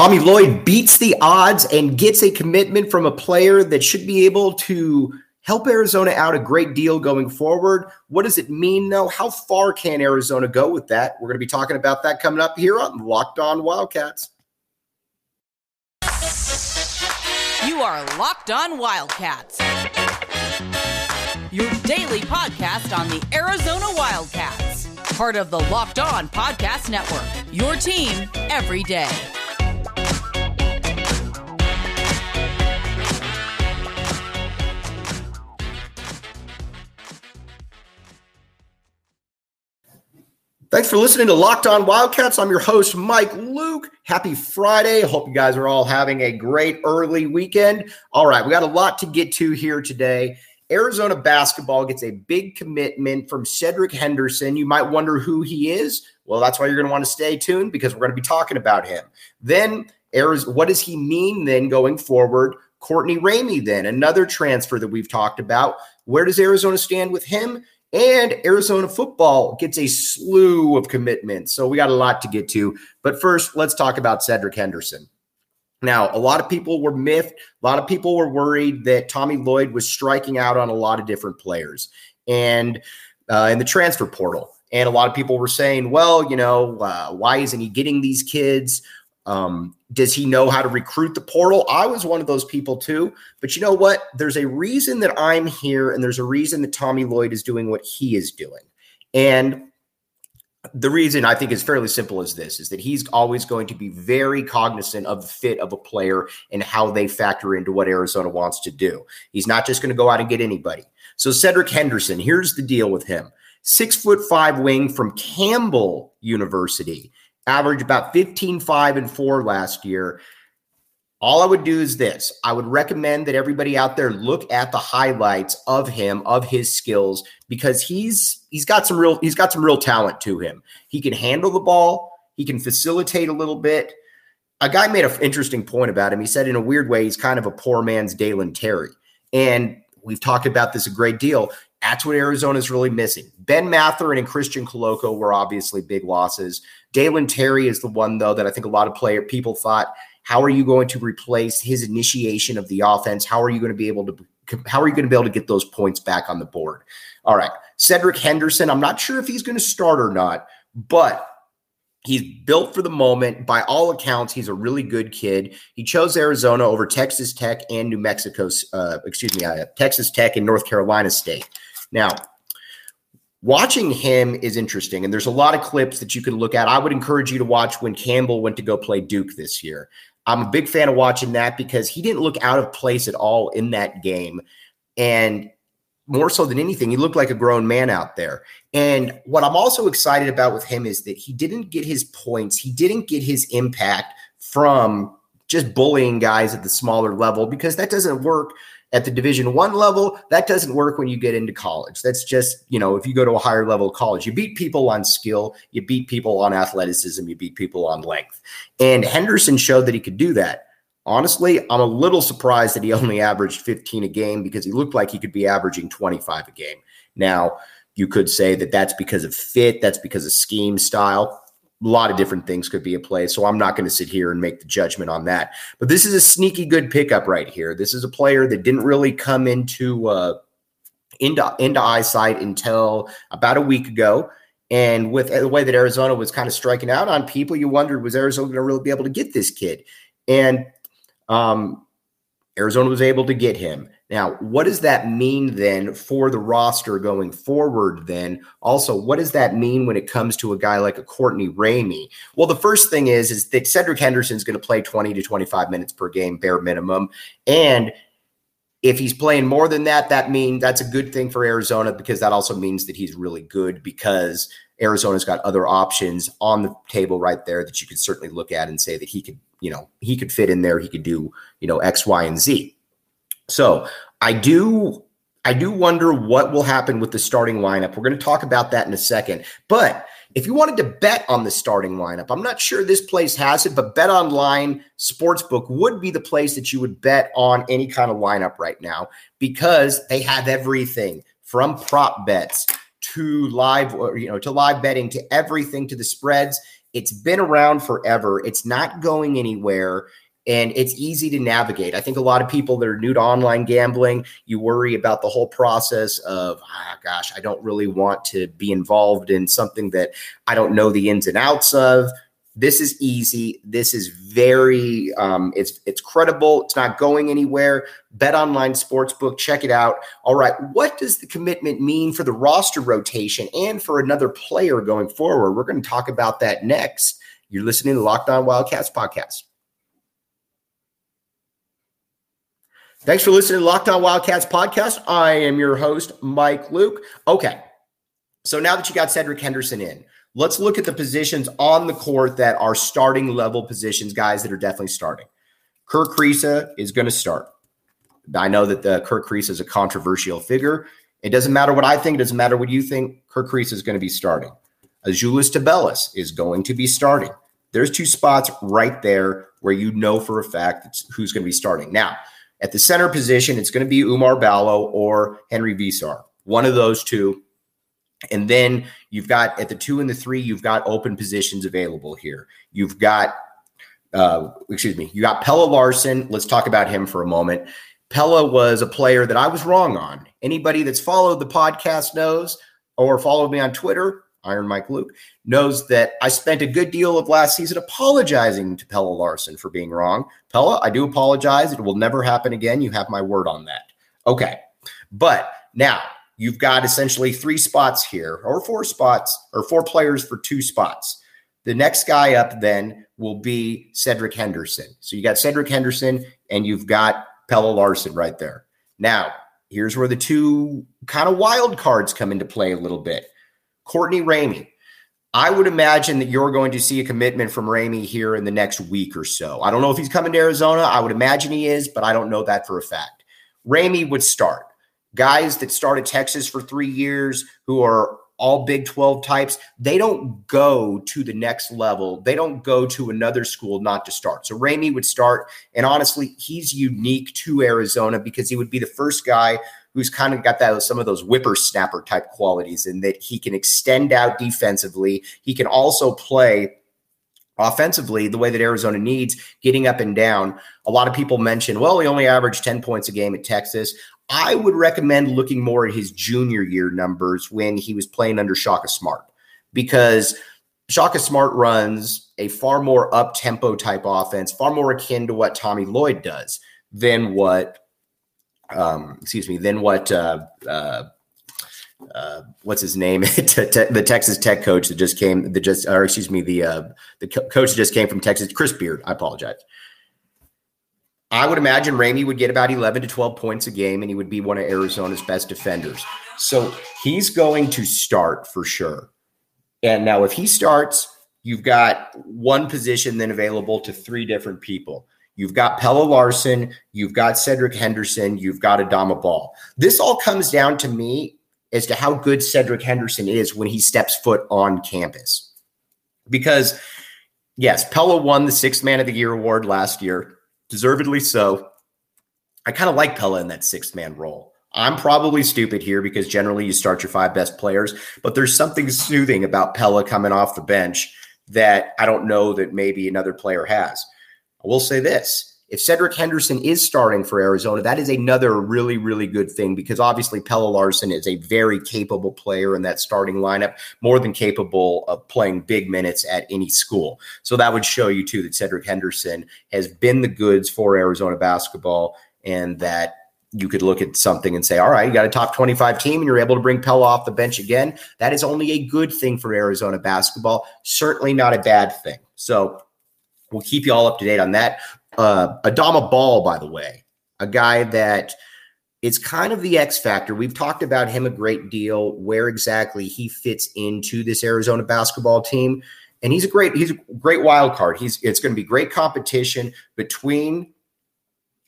Tommy Lloyd beats the odds and gets a commitment from a player that should be able to help Arizona out a great deal going forward. What does it mean, though? How far can Arizona go with that? We're going to be talking about that coming up here on Locked On Wildcats. You are Locked On Wildcats, your daily podcast on the Arizona Wildcats, part of the Locked On Podcast Network, your team every day. Thanks for listening to Locked On Wildcats. I'm your host, Mike Luke. Happy Friday. Hope you guys are all having a great early weekend. All right, we got a lot to get to here today. Arizona basketball gets a big commitment from Cedric Henderson. You might wonder who he is. Well, that's why you're going to want to stay tuned because we're going to be talking about him. Then, Arizona, what does he mean then going forward? Courtney Ramey, then another transfer that we've talked about. Where does Arizona stand with him? And Arizona football gets a slew of commitments. So we got a lot to get to. But first, let's talk about Cedric Henderson. Now, a lot of people were miffed. A lot of people were worried that Tommy Lloyd was striking out on a lot of different players and uh, in the transfer portal. And a lot of people were saying, well, you know, uh, why isn't he getting these kids? Um, does he know how to recruit the portal? I was one of those people too. But you know what? There's a reason that I'm here, and there's a reason that Tommy Lloyd is doing what he is doing. And the reason I think is fairly simple as this is that he's always going to be very cognizant of the fit of a player and how they factor into what Arizona wants to do. He's not just going to go out and get anybody. So Cedric Henderson, here's the deal with him. Six foot five wing from Campbell University averaged about 15, 5, and 4 last year. All I would do is this I would recommend that everybody out there look at the highlights of him, of his skills, because he's he's got some real he's got some real talent to him. He can handle the ball, he can facilitate a little bit. A guy made an interesting point about him. He said, in a weird way, he's kind of a poor man's Dalen Terry. And we've talked about this a great deal. That's what Arizona's really missing. Ben Mather and Christian Koloko were obviously big losses. Dalen Terry is the one, though, that I think a lot of player people thought, how are you going to replace his initiation of the offense? How are you going to be able to how are you going to be able to get those points back on the board? All right. Cedric Henderson, I'm not sure if he's going to start or not, but He's built for the moment. By all accounts, he's a really good kid. He chose Arizona over Texas Tech and New Mexico, uh, excuse me, uh, Texas Tech and North Carolina State. Now, watching him is interesting, and there's a lot of clips that you can look at. I would encourage you to watch when Campbell went to go play Duke this year. I'm a big fan of watching that because he didn't look out of place at all in that game. And more so than anything, he looked like a grown man out there. And what I'm also excited about with him is that he didn't get his points, he didn't get his impact from just bullying guys at the smaller level because that doesn't work at the division one level that doesn't work when you get into college. That's just you know if you go to a higher level of college you beat people on skill you beat people on athleticism you beat people on length. And henderson showed that he could do that. Honestly i'm a little surprised that he only averaged 15 a game because he looked like he could be averaging 25 a game. Now you could say that that's because of fit that's because of scheme style a lot of different things could be at play. So I'm not going to sit here and make the judgment on that. But this is a sneaky good pickup right here. This is a player that didn't really come into uh, into into eyesight until about a week ago. And with the way that Arizona was kind of striking out on people, you wondered was Arizona going to really be able to get this kid? And um, Arizona was able to get him. Now, what does that mean then for the roster going forward? Then, also, what does that mean when it comes to a guy like a Courtney Ramey? Well, the first thing is is that Cedric Henderson is going to play 20 to 25 minutes per game, bare minimum. And if he's playing more than that, that means that's a good thing for Arizona because that also means that he's really good because Arizona's got other options on the table right there that you could certainly look at and say that he could, you know, he could fit in there. He could do, you know, X, Y, and Z. So I do I do wonder what will happen with the starting lineup. We're going to talk about that in a second. But if you wanted to bet on the starting lineup, I'm not sure this place has it, but Bet Online Sportsbook would be the place that you would bet on any kind of lineup right now because they have everything from prop bets to live you know to live betting to everything to the spreads It's been around forever. It's not going anywhere and it's easy to navigate. I think a lot of people that are new to online gambling, you worry about the whole process of, ah, gosh, I don't really want to be involved in something that I don't know the ins and outs of. This is easy. This is very, um, it's it's credible. It's not going anywhere. Bet Online Sportsbook, check it out. All right, what does the commitment mean for the roster rotation and for another player going forward? We're going to talk about that next. You're listening to Locked On Wildcats podcast. Thanks for listening to Locked On Wildcats podcast. I am your host, Mike Luke. Okay, so now that you got Cedric Henderson in, let's look at the positions on the court that are starting level positions, guys that are definitely starting. Kerr Kriisa is going to start. I know that uh, the Kerr Kriisa is a controversial figure. It doesn't matter what I think. It doesn't matter what you think. Kerr Kriisa is going to be starting. Azuolas Tubelis is going to be starting. There's two spots right there where you know for a fact who's going to be starting. Now, at the center position, it's going to be Oumar Ballo or Henry Veesaar, one of those two. And then you've got at the two and the three, you've got open positions available here. You've got, uh, excuse me, you got Pelle Larsson. Let's talk about him for a moment. Pelle was a player that I was wrong on. Anybody that's followed the podcast knows or followed me on Twitter, Iron Mike Luke, knows that I spent a good deal of last season apologizing to Pelle Larsson for being wrong. Pelle, I do apologize. It will never happen again. You have my word on that. Okay. But now you've got essentially three spots here, or four spots, or four players for two spots. The next guy up then will be Cedric Henderson. So you got Cedric Henderson and you've got Pelle Larsson right there. Now, here's where the two kind of wild cards come into play a little bit. Courtney Ramey. I would imagine that you're going to see a commitment from Ramey here in the next week or so. I don't know if he's coming to Arizona. I would imagine he is, but I don't know that for a fact. Ramey would start. Guys that started Texas for three years who are all Big 12 types, they don't go to the next level. They don't go to another school not to start. So Ramey would start. And honestly, he's unique to Arizona because he would be the first guy who's kind of got that some of those whippersnapper type qualities in that he can extend out defensively. He can also play offensively the way that Arizona needs, getting up and down. A lot of people mention, well, he only averaged 10 points a game at Texas. I would recommend looking more at his junior year numbers when he was playing under Shaka Smart because Shaka Smart runs a far more up tempo type offense, far more akin to what Tommy Lloyd does than what um, excuse me, then what uh, uh, uh, what's his name? the Texas Tech coach that just came, that just, or excuse me, the uh, the coach that just came from Texas, Chris Beard. I apologize. I would imagine Ramey would get about 11 to 12 points a game, and he would be one of Arizona's best defenders. So he's going to start for sure. And now, if he starts, you've got one position then available to three different people. You've got Pelle Larsson, you've got Cedric Henderson, you've got Adama Bal. This all comes down to me as to how good Cedric Henderson is when he steps foot on campus. Because, yes, Pelle won the Sixth Man of the Year award last year, deservedly so. I kind of like Pelle in that sixth man role. I'm probably stupid here because generally you start your five best players, but there's something soothing about Pelle coming off the bench that I don't know that maybe another player has. I will say this if Cedric Henderson is starting for Arizona, that is another really, really good thing because obviously Pelle Larsson is a very capable player in that starting lineup, more than capable of playing big minutes at any school. So that would show you, too, that Cedric Henderson has been the goods for Arizona basketball and that you could look at something and say, all right, you got a top 25 team and you're able to bring Pelle off the bench again. That is only a good thing for Arizona basketball, certainly not a bad thing. So, We'll keep you all up to date on that. Uh, Adama Bal, by the way, a guy that is kind of the X factor. We've talked about him a great deal, where exactly he fits into this Arizona basketball team. And he's a great, he's a great wild card. He's it's going to be great competition between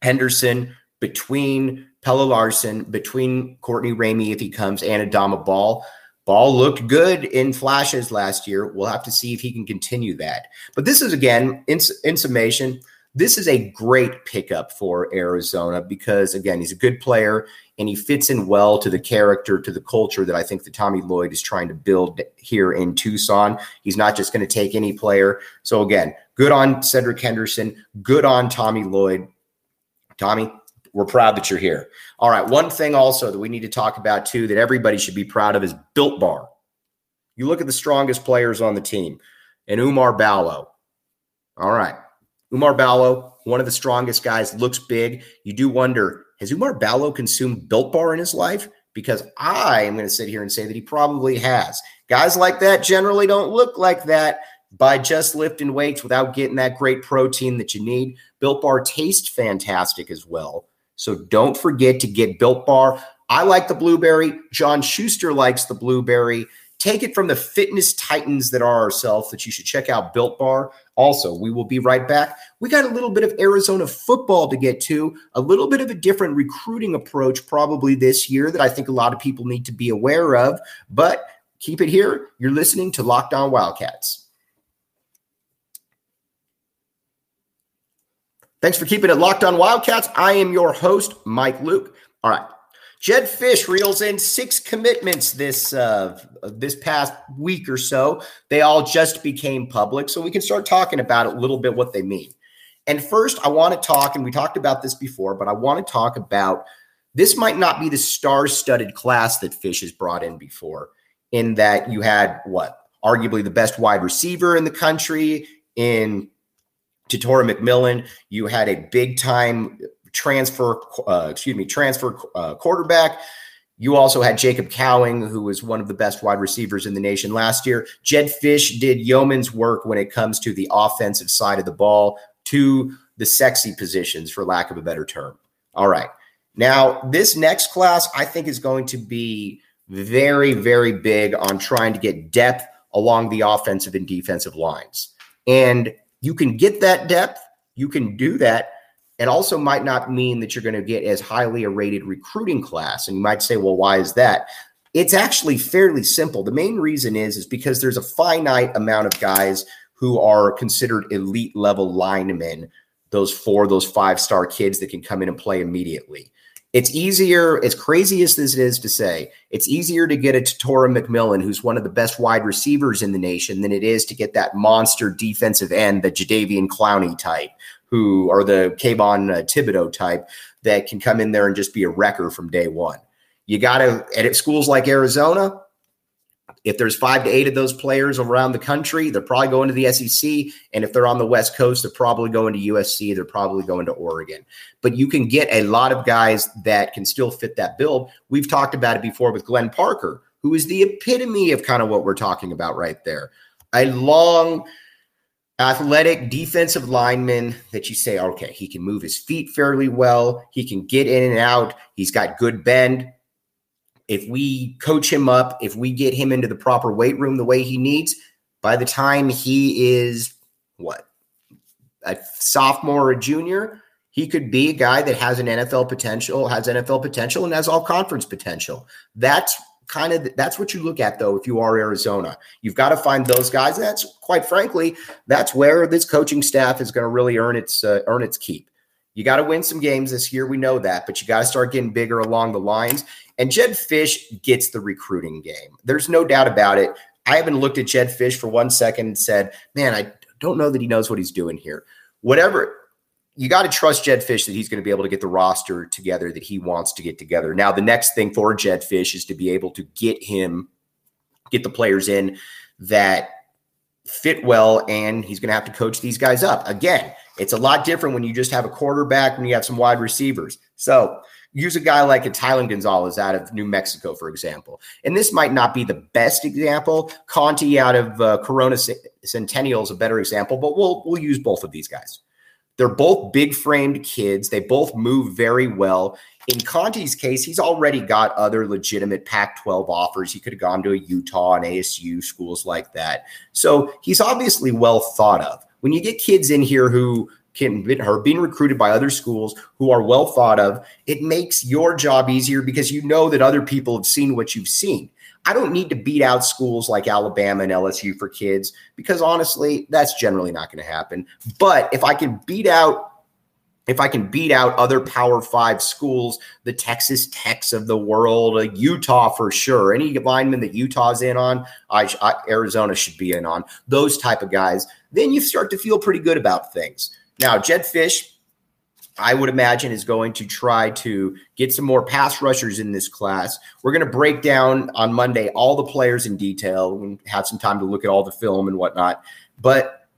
Henderson, between Pelle Larsson, between Courtney Ramey if he comes, and Adama Bal. Bal looked good in flashes last year. We'll have to see if he can continue that. But this is, again, in, in summation, this is a great pickup for Arizona because, again, he's a good player. and he fits in well to the character, to the culture that I think that Tommy Lloyd is trying to build here in Tucson. He's not just going to take any player. So again, good on Cedric Henderson, good on Tommy Lloyd. Tommy, we're proud that you're here. All right, one thing also that we need to talk about too that everybody should be proud of is Built Bar. You look at the strongest players on the team, and Oumar Ballo. All right, Oumar Ballo, one of the strongest guys, looks big. You do wonder has Oumar Ballo consumed Built Bar in his life? Because I am going to sit here and say that he probably has. Guys like that generally don't look like that by just lifting weights without getting that great protein that you need. Built Bar tastes fantastic as well. So don't forget to get Built Bar. I like the blueberry. John Schuster likes the blueberry. Take it from the fitness titans that are ourselves that you should check out Built Bar. Also, we will be right back. We got a little bit of Arizona football to get to, a little bit of a different recruiting approach probably this year that I think a lot of people need to be aware of. But keep it here. You're listening to Locked On Wildcats. Thanks for keeping it locked on Wildcats. I am your host, Mike Luke. All right. Jedd Fisch reels in six commitments this uh, this past week or so. They all just became public, so we can start talking about it a little bit what they mean. And first, I want to talk, and we talked about this before, but I want to talk about this might not be the star-studded class that Fisch has brought in before. In that you had what arguably the best wide receiver in the country in Tetairoa McMillan. You had a big time transfer, uh, excuse me, transfer uh, quarterback. You also had Jacob Cowing, who was one of the best wide receivers in the nation last year. Jedd Fisch did yeoman's work when it comes to the offensive side of the ball, to the sexy positions, for lack of a better term. All right. Now, this next class, I think, is going to be very, very big on trying to get depth along the offensive and defensive lines. And you can get that depth, you can do that it also might not mean that you're going to get as highly a rated recruiting class. And you might say, well, why is that? It's actually fairly simple. The main reason is is because there's a finite amount of guys who are considered elite level linemen, those four, those five star kids that can come in and play immediately. It's easier, as crazy as this is to say, it's easier to get a Tetairoa McMillan, who's one of the best wide receivers in the nation, than it is to get that monster defensive end, the Jadeveon Clowney type, who are the Kayvon uh, Thibodeaux type that can come in there and just be a wrecker from day one. You got to, at schools like Arizona, if there's five to eight of those players around the country, they're probably going to the SEC. And if they're on the West Coast, they're probably going to USC. They're probably going to Oregon. But you can get a lot of guys that can still fit that build. We've talked about it before with Glenn Parker, who is the epitome of kind of what we're talking about right there. A long, athletic defensive lineman that you say, okay, he can move his feet fairly well. He can get in and out. He's got good bend. If we coach him up, if we get him into the proper weight room the way he needs, by the time he is what, a sophomore or a junior, he could be a guy that has an NFL potential, has NFL potential, and has all conference potential. That's kind of that's what you look at though if you are Arizona. You've got to find those guys. That's quite frankly, that's where this coaching staff is going to really earn its uh, earn its keep. You got to win some games this year. We know that, but you got to start getting bigger along the lines. And Jedd Fisch gets the recruiting game. There's no doubt about it. I haven't looked at Jedd Fisch for one second and said, "Man, I don't know that he knows what he's doing here." Whatever you got to trust Jedd Fisch that he's going to be able to get the roster together that he wants to get together. Now, the next thing for Jedd Fisch is to be able to get him, get the players in that fit well, and he's going to have to coach these guys up. Again, it's a lot different when you just have a quarterback when you have some wide receivers. So use a guy like a Tylen Gonzalez out of New Mexico, for example. And this might not be the best example. Conti out of uh, Corona Centennial is a better example, but we'll we'll use both of these guys. They're both big framed kids. They both move very well. In Conti's case, he's already got other legitimate Pac 12 offers. He could have gone to a Utah and ASU, schools like that. So he's obviously well thought of. When you get kids in here who can are being recruited by other schools who are well thought of, it makes your job easier because you know that other people have seen what you've seen. I don't need to beat out schools like Alabama and LSU for kids because honestly, that's generally not going to happen. But if I can beat out if I can beat out other Power Five schools, the Texas Techs of the world, Utah for sure, any lineman that Utah's in on, I, I, Arizona should be in on, those type of guys, then you start to feel pretty good about things. Now, Jedd Fisch, I would imagine, is going to try to get some more pass rushers in this class. We're going to break down on Monday all the players in detail and have some time to look at all the film and whatnot. But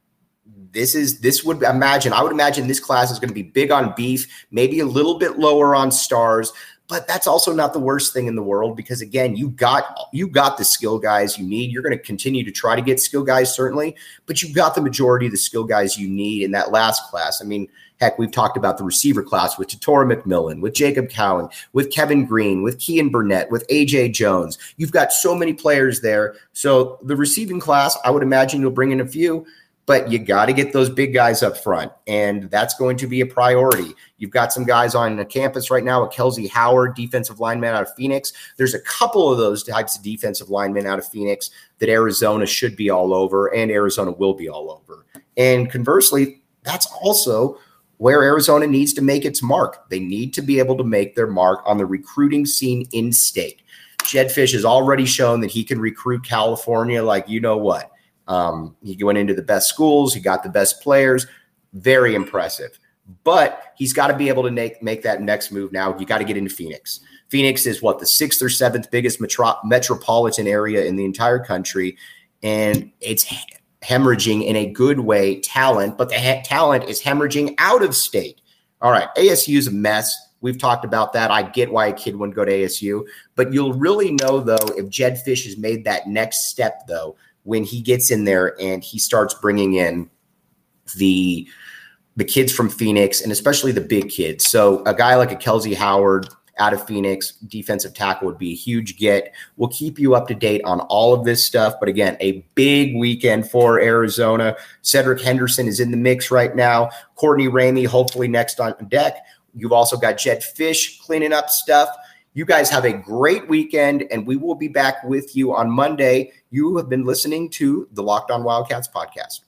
this is this would imagine I would imagine this class is going to be big on beef, maybe a little bit lower on stars, but that's also not the worst thing in the world because again, you got you got the skill guys you need. You're going to continue to try to get skill guys certainly, but you've got the majority of the skill guys you need in that last class. I mean, heck, we've talked about the receiver class with Tetairoa McMillan, with Jacob Cowing, with Kevin Green with Keyan Burnett, with AJ Jones. You've got so many players there. So the receiving class, I would imagine you'll bring in a few but you got to get those big guys up front, and that's going to be a priority. You've got some guys on the campus right now, a Kelsey Howard, defensive lineman out of Phoenix. There's a couple of those types of defensive linemen out of Phoenix that Arizona should be all over, and Arizona will be all over. And conversely, that's also where Arizona needs to make its mark. They need to be able to make their mark on the recruiting scene in state. Jedd Fisch has already shown that he can recruit California like you know what. Um, he went into the best schools, he got the best players. Very impressive. But he's got to be able to make, make that next move now. You got to get into Phoenix. Phoenix is what the sixth or seventh biggest metro- metropolitan area in the entire country. And it's hemorrhaging in a good way talent, but the ha- talent is hemorrhaging out of state. All right, ASU is a mess. We've talked about that. I get why a kid wouldn't go to ASU, but you'll really know though if Jedd Fisch has made that next step though when he gets in there and he starts bringing in the the kids from Phoenix and especially the big kids. So a guy like a Kelsey Howard out of Phoenix, defensive tackle would be a huge get. We'll keep you up to date on all of this stuff. But again, a big weekend for Arizona. Cedric Henderson is in the mix right now. Courtney Ramey, hopefully next on deck. You've also got Jedd Fisch cleaning up stuff. You guys have a great weekend, and we will be back with you on Monday. You have been listening to the Locked On Wildcats podcast.